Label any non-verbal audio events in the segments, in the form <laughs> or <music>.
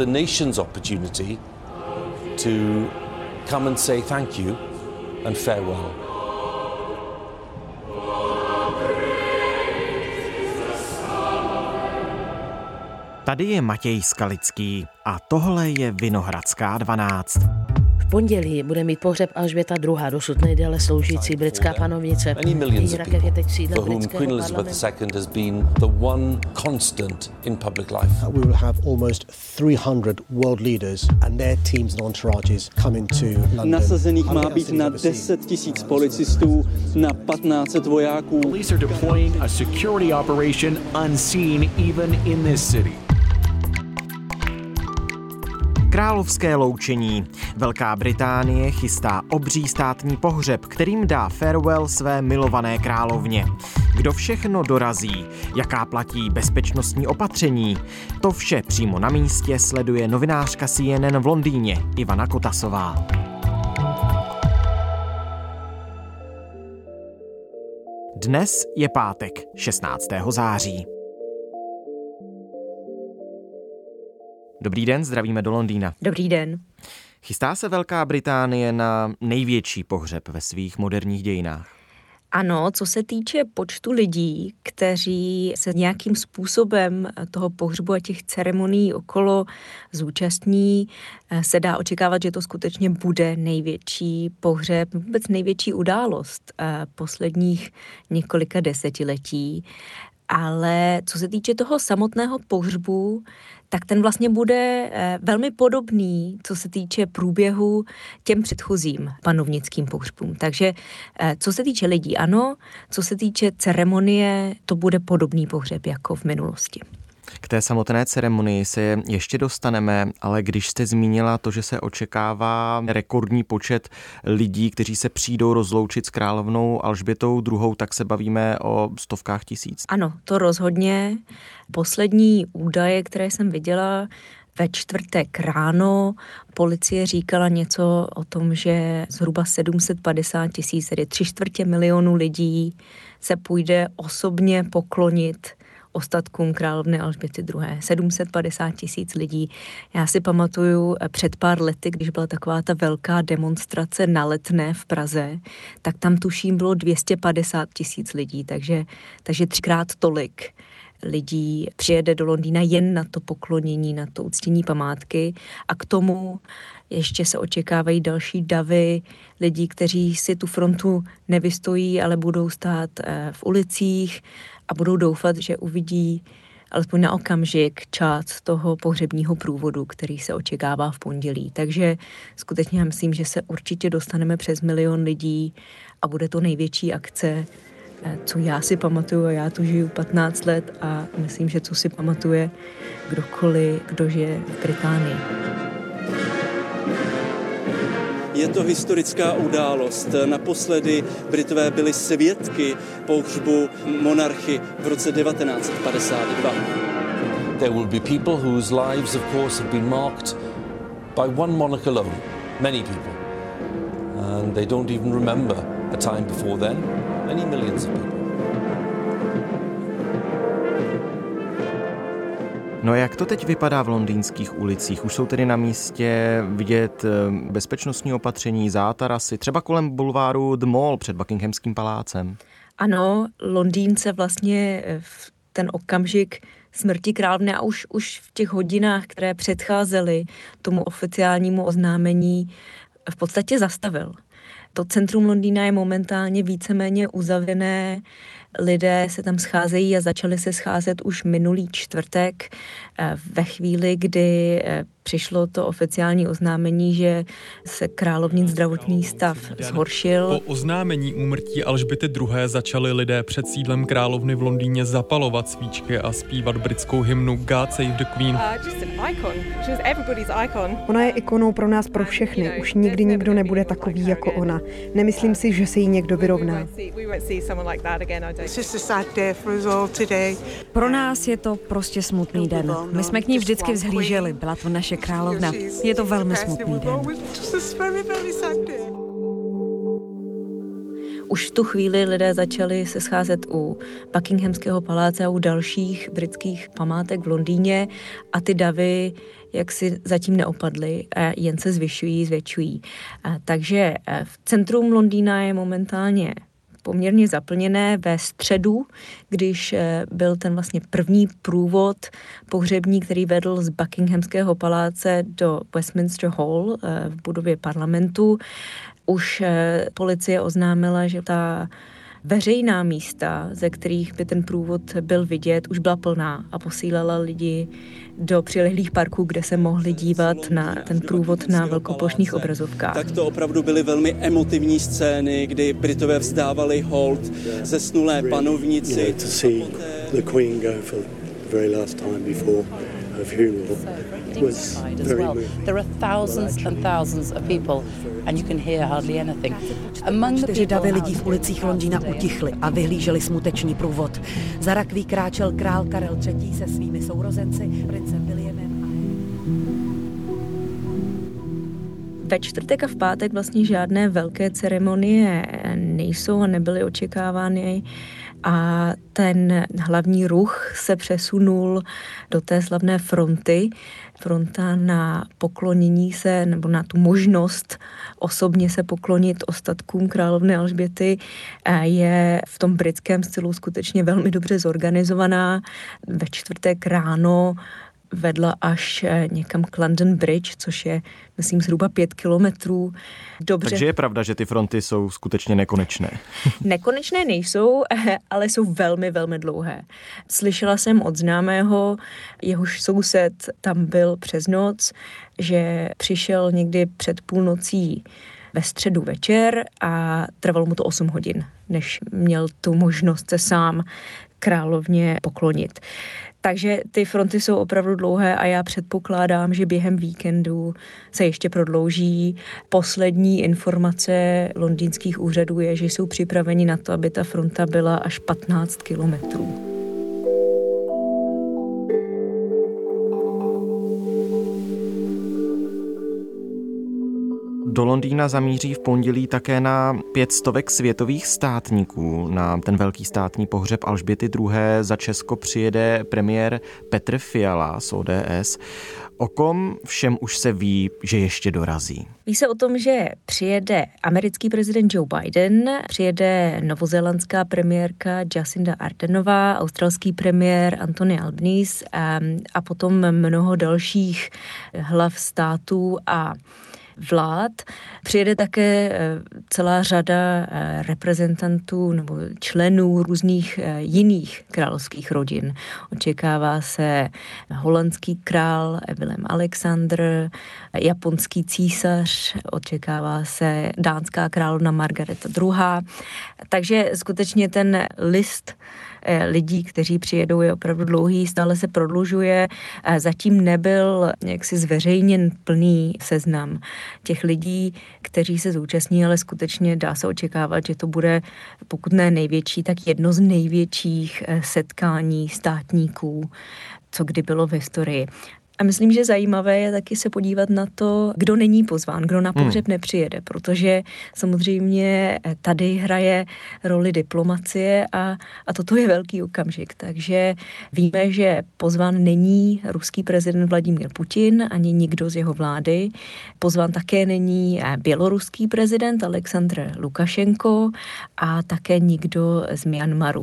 the nation's opportunity to come and say thank you and farewell. Tady je Matěj Skalický a tohle je Vinohradská 12 pondělí bude mít pohřeb Alžběta II., dosud nejdéle sloužící britská panovnice. Její rakev je teď sídlem Queen Elizabeth II has been the one constant in public life. We will have almost 300 world leaders and their teams and entourages coming to London. Nasazených má být na 10 tisíc policistů, na 1500 vojáků. Police are deploying a security operation unseen even in this city. Královské loučení. Velká Británie chystá obří státní pohřeb, kterým dá farewell své milované královně. Kdo všechno dorazí, jaká platí bezpečnostní opatření, to vše přímo na místě sleduje novinářka CNN v Londýně Ivana Kotasová. Dnes je pátek, 16. září. Dobrý den, zdravíme do Londýna. Dobrý den. Chystá se Velká Británie na největší pohřeb ve svých moderních dějinách? Ano, co se týče počtu lidí, kteří se nějakým způsobem toho pohřbu a těch ceremonií okolo zúčastní, se dá očekávat, že to skutečně bude největší pohřeb, vůbec největší událost eh, posledních několika desetiletí. Ale co se týče toho samotného pohřbu, tak ten vlastně bude eh, velmi podobný, co se týče průběhu těm předchozím panovnickým pohřbům. Takže eh, co se týče lidí, ano, co se týče ceremonie, to bude podobný pohřeb jako v minulosti. K té samotné ceremonii se ještě dostaneme, ale když jste zmínila to, že se očekává rekordní počet lidí, kteří se přijdou rozloučit s královnou Alžbětou II., tak se bavíme o stovkách tisíc. Ano, to rozhodně. Poslední údaje, které jsem viděla, ve čtvrtek ráno policie říkala něco o tom, že zhruba 750 tisíc, tedy tři čtvrtě milionu lidí se půjde osobně poklonit ostatkům královny Alžběty II. 750 tisíc lidí. Já si pamatuju eh, před pár lety, když byla taková ta velká demonstrace na letné v Praze, tak tam tuším bylo 250 tisíc lidí, takže, takže třikrát tolik lidí přijede do Londýna jen na to poklonění, na to uctění památky a k tomu ještě se očekávají další davy lidí, kteří si tu frontu nevystojí, ale budou stát eh, v ulicích a budou doufat, že uvidí alespoň na okamžik část toho pohřebního průvodu, který se očekává v pondělí. Takže skutečně já myslím, že se určitě dostaneme přes milion lidí a bude to největší akce, eh, co já si pamatuju, a já tu žiju 15 let a myslím, že co si pamatuje kdokoliv, kdo žije v Británii. Je to historická událost. Naposledy Britové byli svědky pohřbu monarchy v roce 1952. There will be people whose lives, of course, have been marked by one monarch alone. Many people. And they don't even remember a time before then. Many millions of people. No jak to teď vypadá v londýnských ulicích? Už jsou tedy na místě vidět eh, bezpečnostní opatření, zátarasy, třeba kolem bulváru The Mall před Buckinghamským palácem? Ano, Londýnce vlastně eh, v ten okamžik smrti královny a už, už v těch hodinách, které předcházely tomu oficiálnímu oznámení, v podstatě zastavil. To centrum Londýna je momentálně víceméně uzavřené lidé se tam scházejí a začali se scházet už minulý čtvrtek eh, ve chvíli, kdy eh, přišlo to oficiální oznámení, že se královnin zdravotní stav zhoršil. Po oznámení úmrtí Alžběty II. začali lidé před sídlem královny v Londýně zapalovat svíčky a zpívat britskou hymnu God Save the Queen. Uh, ona je ikonou pro nás, pro všechny. Už nikdy nikdo nebude takový jako ona. Nemyslím si, že se jí někdo vyrovná. Pro nás je to prostě smutný den. My jsme k ní vždycky vzhlíželi, byla to naše královna. Je to velmi smutný den. Už v tu chvíli lidé začali se scházet u Buckinghamského paláce a u dalších britských památek v Londýně a ty davy jak si zatím neopadly, a jen se zvyšují, zvětšují. A takže v centrum Londýna je momentálně poměrně zaplněné ve středu, když eh, byl ten vlastně první průvod pohřební, který vedl z Buckinghamského paláce do Westminster Hall eh, v budově parlamentu. Už eh, policie oznámila, že ta veřejná místa, ze kterých by ten průvod byl vidět, už byla plná a posílala lidi do přilehlých parků, kde se mohli dívat na ten průvod na velkoplošných obrazovkách. Tak to opravdu byly velmi emotivní scény, kdy Britové vzdávali hold zesnulé panovnici. There are thousands and thousands of people and you can hear hardly anything. Čtyři davy lidí v ulicích Londýna utichly a vyhlíželi smutečný průvod. Za rakví kráčel král Karel III. se svými sourozenci, princem Williamem ve čtvrtek a v pátek vlastně žádné velké ceremonie nejsou a nebyly očekávány a ten hlavní ruch se přesunul do té slavné fronty. Fronta na poklonění se, nebo na tu možnost osobně se poklonit ostatkům královny Alžběty je v tom britském stylu skutečně velmi dobře zorganizovaná. Ve čtvrtek ráno vedla až eh, někam k London Bridge, což je, myslím, zhruba pět kilometrů. Dobře. Takže je pravda, že ty fronty jsou skutečně nekonečné. <laughs> nekonečné nejsou, <laughs> ale jsou velmi, velmi dlouhé. Slyšela jsem od známého, jehož soused tam byl přes noc, že přišel někdy před půlnocí ve středu večer a trvalo mu to 8 hodin, než měl tu možnost se sám královně poklonit. Takže ty fronty jsou opravdu dlouhé a já předpokládám, že během víkendu se ještě prodlouží. Poslední informace londýnských úřadů je, že jsou připraveni na to, aby ta fronta byla až 15 kilometrů. Do Londýna zamíří v pondělí také na pět stovek světových státníků. Na ten velký státní pohřeb Alžběty II. za Česko přijede premiér Petr Fiala z ODS. O kom všem už se ví, že ještě dorazí? Ví se o tom, že přijede americký prezident Joe Biden, přijede novozélandská premiérka Jacinda Ardenová, australský premiér Anthony Albanese a, a potom mnoho dalších hlav států a vlád. Přijede také eh, celá řada eh, reprezentantů nebo členů různých eh, jiných královských rodin. Očekává se holandský král Willem Alexander, japonský císař, očekává se dánská královna Margareta II. Takže skutečně ten list lidí, kteří přijedou, je opravdu dlouhý, stále se prodlužuje. Zatím nebyl jaksi zveřejněn plný seznam těch lidí, kteří se zúčastní, ale skutečně dá se očekávat, že to bude, pokud ne největší, tak jedno z největších eh, setkání státníků co kdy bylo v historii. A myslím, že zajímavé je taky se podívat na to, kdo není pozván, kdo na pohřeb hmm. nepřijede, protože samozřejmě tady hraje roli diplomacie a, a toto je velký okamžik. Takže víme, že pozván není ruský prezident Vladimír Putin ani nikdo z jeho vlády. Pozván také není běloruský prezident Aleksandr Lukašenko a také nikdo z Myanmaru.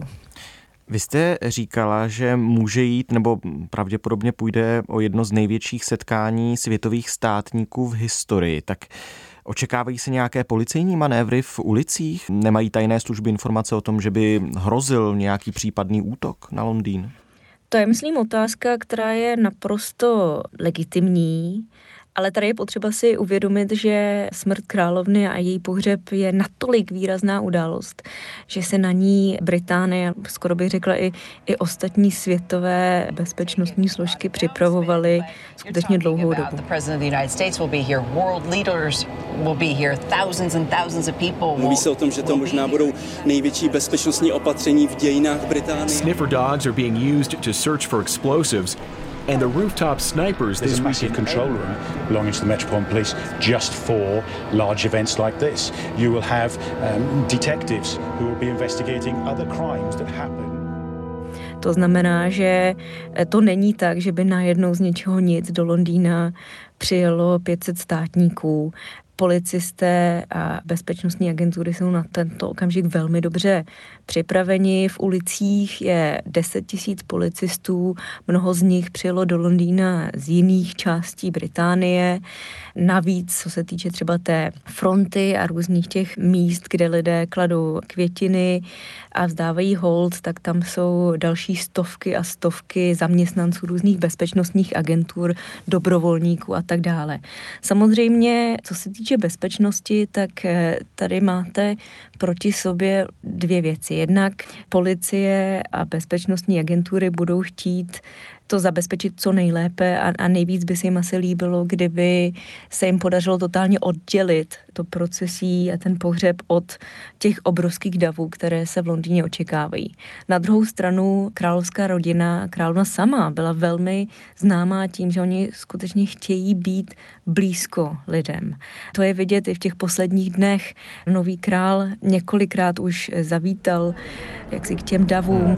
Vy jste říkala, že může jít, nebo pravděpodobně půjde o jedno z největších setkání světových státníků v historii. Tak Očekávají se nějaké policejní manévry v ulicích? Nemají tajné služby informace o tom, že by hrozil nějaký případný útok na Londýn? To je, myslím, otázka, která je naprosto legitimní. Ale tady je potřeba si uvědomit, že smrt královny a její pohřeb je natolik výrazná událost, že se na ní Británie, skoro bych řekla i, i ostatní světové bezpečnostní složky připravovaly skutečně dlouhou dobu. Mluví se o tom, že to možná budou největší bezpečnostní opatření v dějinách Británie. Sniffer dogs are being used to search for explosives And the rooftop snipers There's this a massive control room belonging to the Metropolitan Police just for large events like this. You will have um, detectives who will be investigating other crimes that happen. To znamená, že to není tak, že by najednou z ničeho nic do Londýna přijelo 500 státníků. Policisté a bezpečnostní agentury jsou na tento okamžik velmi dobře připraveni. V ulicích je 10 tisíc policistů, mnoho z nich přijelo do Londýna z jiných částí Británie. Navíc, co se týče třeba té fronty a různých těch míst, kde lidé kladou květiny a vzdávají hold, tak tam jsou další stovky a stovky zaměstnanců různých bezpečnostních agentur, dobrovolníků a tak dále. Samozřejmě, co se týče bezpečnosti, tak eh, tady máte proti sobě dvě věci. Jednak policie a bezpečnostní agentury budou chtít to zabezpečit co nejlépe a, a nejvíc by se jim asi líbilo, kdyby se jim podařilo totálně oddělit to procesí a ten pohřeb od těch obrovských davů, které se v Londýně očekávají. Na druhou stranu královská rodina, královna sama byla velmi známá tím, že oni skutečně chtějí být blízko lidem. To je vidět i v těch posledních dnech. Nový král několikrát už zavítal jaksi k těm davům.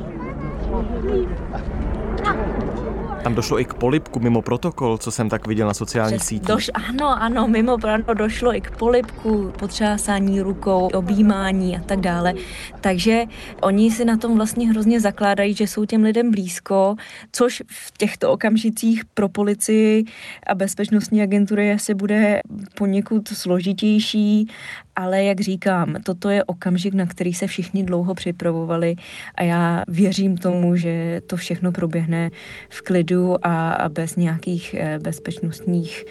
Tam došlo i k polipku mimo protokol, co jsem tak viděl na sociálních sítích. Doš, ano, ano, mimo ano, došlo i k polipku, potřásání rukou, objímání a tak dále. Takže oni si na tom vlastně hrozně zakládají, že jsou těm lidem blízko, což v těchto okamžicích pro policii a bezpečnostní agentury asi bude poněkud složitější, ale jak říkám, toto je okamžik, na který se všichni dlouho připravovali a já věřím tomu, že to všechno proběhne v klidu a, bez nějakých eh, bezpečnostních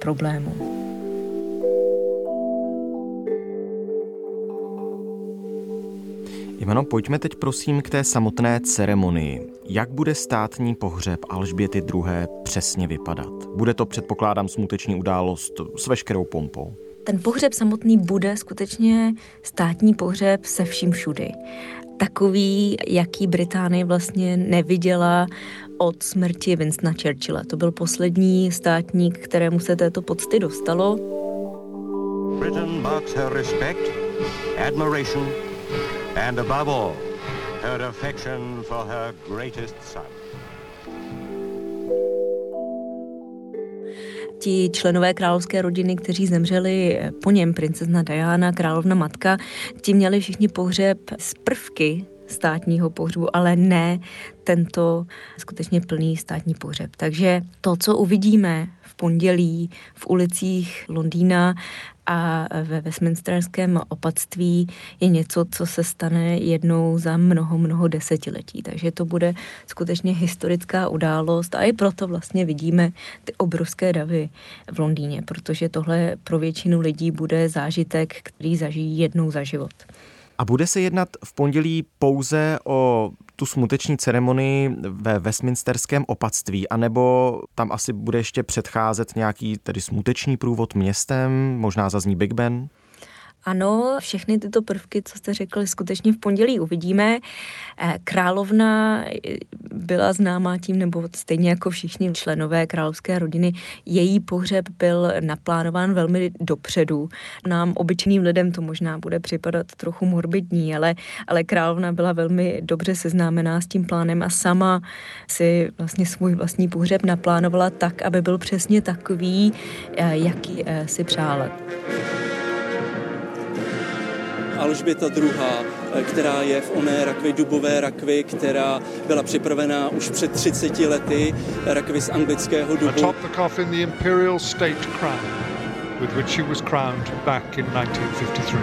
problémů. Ivano, pojďme teď prosím k té samotné ceremonii. Jak bude státní pohřeb Alžběty II. přesně vypadat? Bude to, předpokládám, smuteční událost s veškerou pompou? Ten pohřeb samotný bude skutečně státní pohřeb se vším všudy. Takový, jaký Británie vlastně neviděla od smrti Winstona Churchilla. To byl poslední státník, kterému se této pocty dostalo. Britain marks her respect, admiration, and above all, her affection for her greatest son. Ti členové královské rodiny, kteří zemřeli po něm, princezna Diana, královna matka, ti měli všichni pohřeb z prvky státního pohřbu, ale ne tento skutečně plný státní pohřeb. Takže to, co uvidíme v pondělí v ulicích Londýna a ve Westminsterském opatství je něco, co se stane jednou za mnoho, mnoho desetiletí. Takže to bude skutečně historická událost a i proto vlastně vidíme ty obrovské davy v Londýně, protože tohle pro většinu lidí bude zážitek, který zažijí jednou za život. A bude se jednat v pondělí pouze o tu smuteční ceremonii ve Westminsterském opatství, anebo tam asi bude ještě předcházet nějaký tedy smuteční průvod městem, možná zazní Big Ben? Ano, všechny tyto prvky, co jste řekli, skutečně v pondělí uvidíme. Královna byla známá tím, nebo stejně jako všichni členové královské rodiny, její pohřeb byl naplánován velmi dopředu. Nám, obyčejným lidem, to možná bude připadat trochu morbidní, ale, ale královna byla velmi dobře seznámená s tím plánem a sama si vlastně svůj vlastní pohřeb naplánovala tak, aby byl přesně takový, jaký si přála. Alžběta II., která je v oné rakvi, dubové rakvi, která byla připravená už před 30 lety, rakvi z anglického dubu. Atop the coffin the imperial state crown, with which she was crowned back in 1953.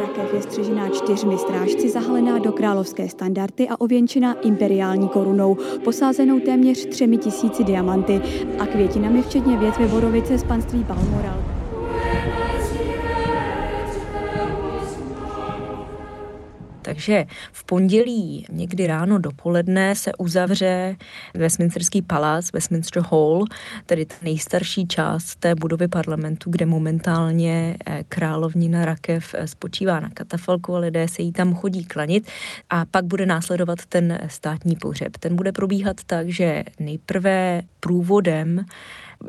Rakev je střežená čtyřmi strážci, zahalená do královské standardy a ověnčená imperiální korunou, posázenou téměř třemi tisíci diamanty a květinami včetně větve borovice z panství Balmoral. Takže v pondělí někdy ráno dopoledne se uzavře Westminsterský palác, Westminster Hall, tedy ta nejstarší část té budovy parlamentu, kde momentálně eh, královnina Rakev eh, spočívá na katafalku a lidé se jí tam chodí klanit a pak bude následovat ten státní pohřeb. Ten bude probíhat tak, že nejprve průvodem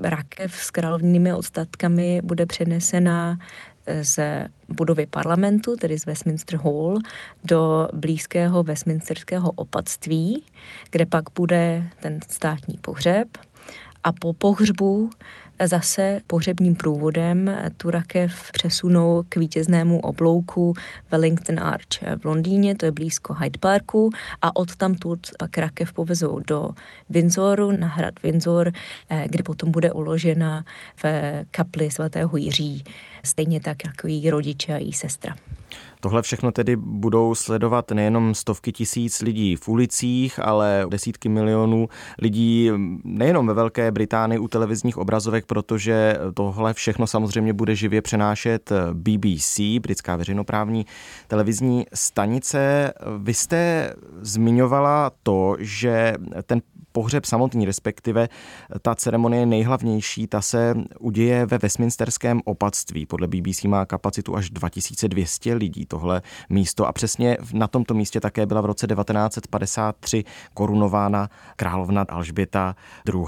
rakev s královnými ostatkami bude přenesena z budovy parlamentu, tedy z Westminster Hall, do blízkého Westminsterského opatství, kde pak bude ten státní pohřeb. A po pohřbu zase pohřebním průvodem tu rakev přesunou k vítěznému oblouku Wellington Arch v Londýně, to je blízko Hyde Parku a od tamtud pak rakev povezou do Windsoru, na hrad Windsor, eh, kde potom bude uložena v kapli svatého Jiří, stejně tak jako její rodiče a její sestra. Tohle všechno tedy budou sledovat nejenom stovky tisíc lidí v ulicích, ale desítky milionů lidí nejenom ve Velké Británii u televizních obrazovek, protože tohle všechno samozřejmě bude živě přenášet BBC, britská veřejnoprávní televizní stanice. Vy jste zmiňovala to, že ten pohřeb samotný, respektive ta ceremonie nejhlavnější, ta se uděje ve Westminsterském opatství. Podle BBC má kapacitu až 2200 lidí tohle místo a přesně na tomto místě také byla v roce 1953 korunována královna Alžběta II.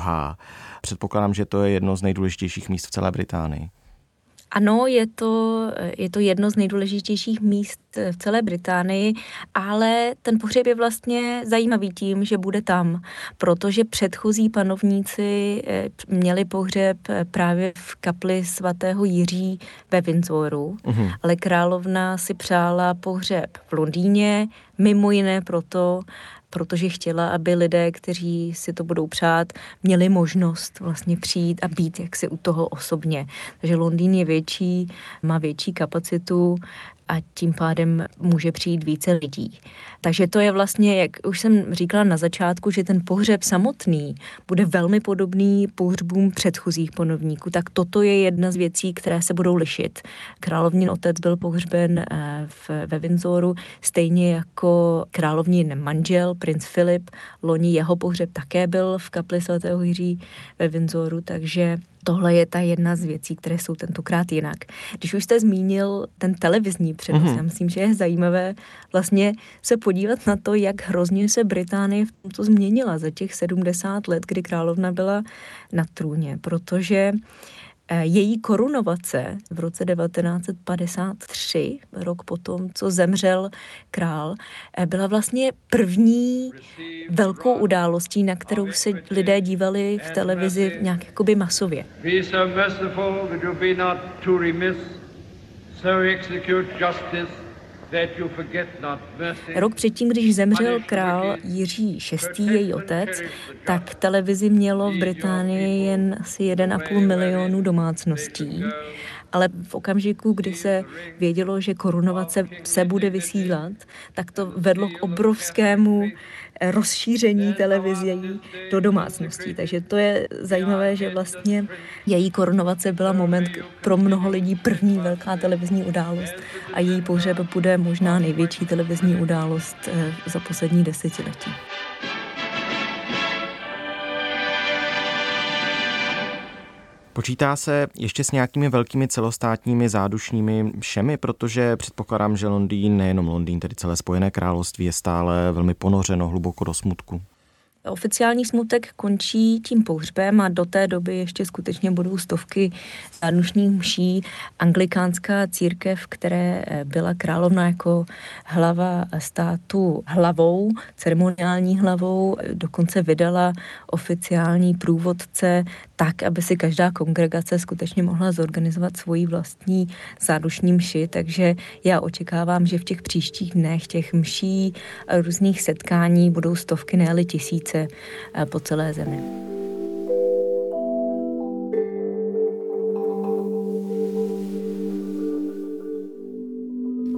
Předpokládám, že to je jedno z nejdůležitějších míst v celé Británii. Ano, je to, je to jedno z nejdůležitějších míst v celé Británii, ale ten pohřeb je vlastně zajímavý tím, že bude tam, protože předchozí panovníci eh, měli pohřeb eh, právě v kapli svatého Jiří ve Windsoru, mm-hmm. ale královna si přála pohřeb v Londýně, mimo jiné proto, protože chtěla, aby lidé, kteří si to budou přát, měli možnost vlastně přijít a být jaksi u toho osobně. Takže Londýn je větší, má větší kapacitu a tím pádem může přijít více lidí. Takže to je vlastně, jak už jsem říkala na začátku, že ten pohřeb samotný bude velmi podobný pohřbům předchozích ponovníků, tak toto je jedna z věcí, které se budou lišit. Královnin otec byl pohřben eh, v, ve Windsoru, stejně jako královnin manžel, princ Filip. Loni jeho pohřeb také byl v kapli svatého Jiří ve Windsoru, takže tohle je ta jedna z věcí, které jsou tentokrát jinak. Když už jste zmínil ten televizní přenos, mm-hmm. já myslím, že je zajímavé vlastně se podívat na to, jak hrozně se Británie v tomto změnila za těch 70 let, kdy královna byla na trůně, protože Eh, její korunovace v roce 1953, rok potom, co zemřel král, eh, byla vlastně první velkou událostí, na kterou se lidé dívali v televizi nějak jakoby masově. So Rok předtím, když zemřel král Jiří VI, její otec, tak televizi mělo v Británii jen asi 1,5 milionu domácností ale v okamžiku, kdy se vědělo, že korunovace se bude vysílat, tak to vedlo k obrovskému rozšíření televizí do domácností. Takže to je zajímavé, že vlastně její korunovace byla moment pro mnoho lidí první velká televizní událost a její pohřeb bude možná největší televizní událost eh, za poslední desetiletí. Počítá se ještě s nějakými velkými celostátními zádušními všemi, protože předpokládám, že Londýn, nejenom Londýn, tedy celé Spojené království je stále velmi ponořeno hluboko do smutku. Oficiální smutek končí tím pohřbem a do té doby ještě skutečně budou stovky zádušních mší. Anglikánská církev, které eh, byla královna jako hlava státu hlavou, ceremoniální hlavou, dokonce vydala oficiální průvodce tak, aby si každá kongregace skutečně mohla zorganizovat svoji vlastní zádušní mši, takže já očekávám, že v těch příštích dnech těch mší a různých setkání budou stovky, ne tisíce eh, po celé zemi.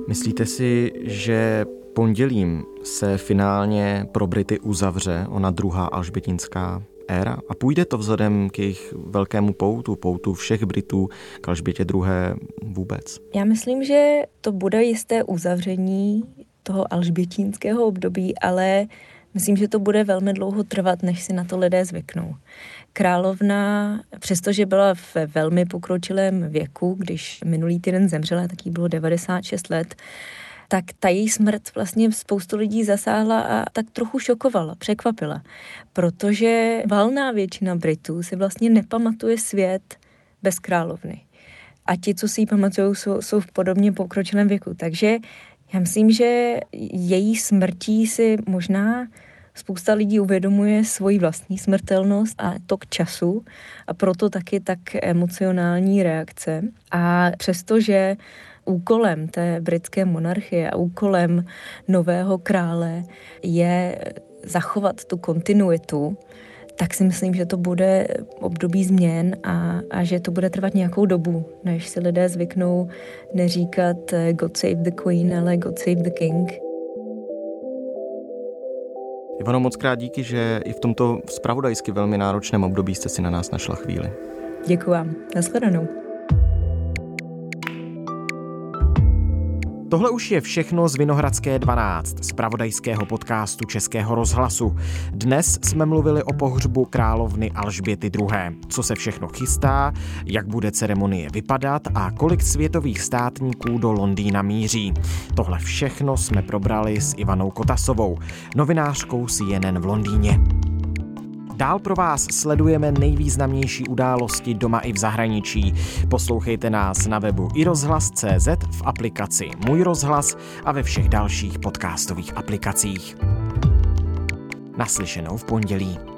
Myslíte si, že pondělím se finálně pro Brity uzavře ona druhá alžbětinská éra a půjde to vzhledem k jejich velkému poutu, poutu všech Britů k Alžbětě druhé vůbec? Já myslím, že to bude jisté uzavření toho alžbětínského období, ale myslím, že to bude velmi dlouho trvat, než si na to lidé zvyknou. Královna, přestože byla v velmi pokročilém věku, když minulý týden zemřela, tak jí bylo 96 let, tak ta její smrt vlastně spoustu lidí zasáhla a tak trochu šokovala, překvapila. Protože valná většina Britů si vlastně nepamatuje svět bez královny. A ti, co si ji pamatují, jsou, jsou v podobně pokročilém věku. Takže já myslím, že její smrtí si možná spousta lidí uvědomuje svoji vlastní smrtelnost a tok času a proto taky tak emocionální reakce. A přestože úkolem té britské monarchie a úkolem nového krále je zachovat tu kontinuitu, tak si myslím, že to bude období změn a, a že to bude trvat nějakou dobu, než si lidé zvyknou neříkat God save the Queen, ale God save the King. Ivano, moc krát díky, že i v tomto spravodajsky velmi náročném období jste si na nás našla chvíli. Děkuji vám. Naschledanou. Tohle už je všechno z Vinohradské 12, z pravodajského podcastu Českého rozhlasu. Dnes jsme mluvili o pohřbu královny Alžběty II. Co se všechno chystá, jak bude ceremonie vypadat a kolik světových státníků do Londýna míří. Tohle všechno jsme probrali s Ivanou Kotasovou, novinářkou CNN v Londýně. Dál pro vás sledujeme nejvýznamnější události doma i v zahraničí. Poslouchejte nás na webu i rozhlas.cz, v aplikaci Můj rozhlas a ve všech dalších podcastových aplikacích. Naslyšenou v pondělí.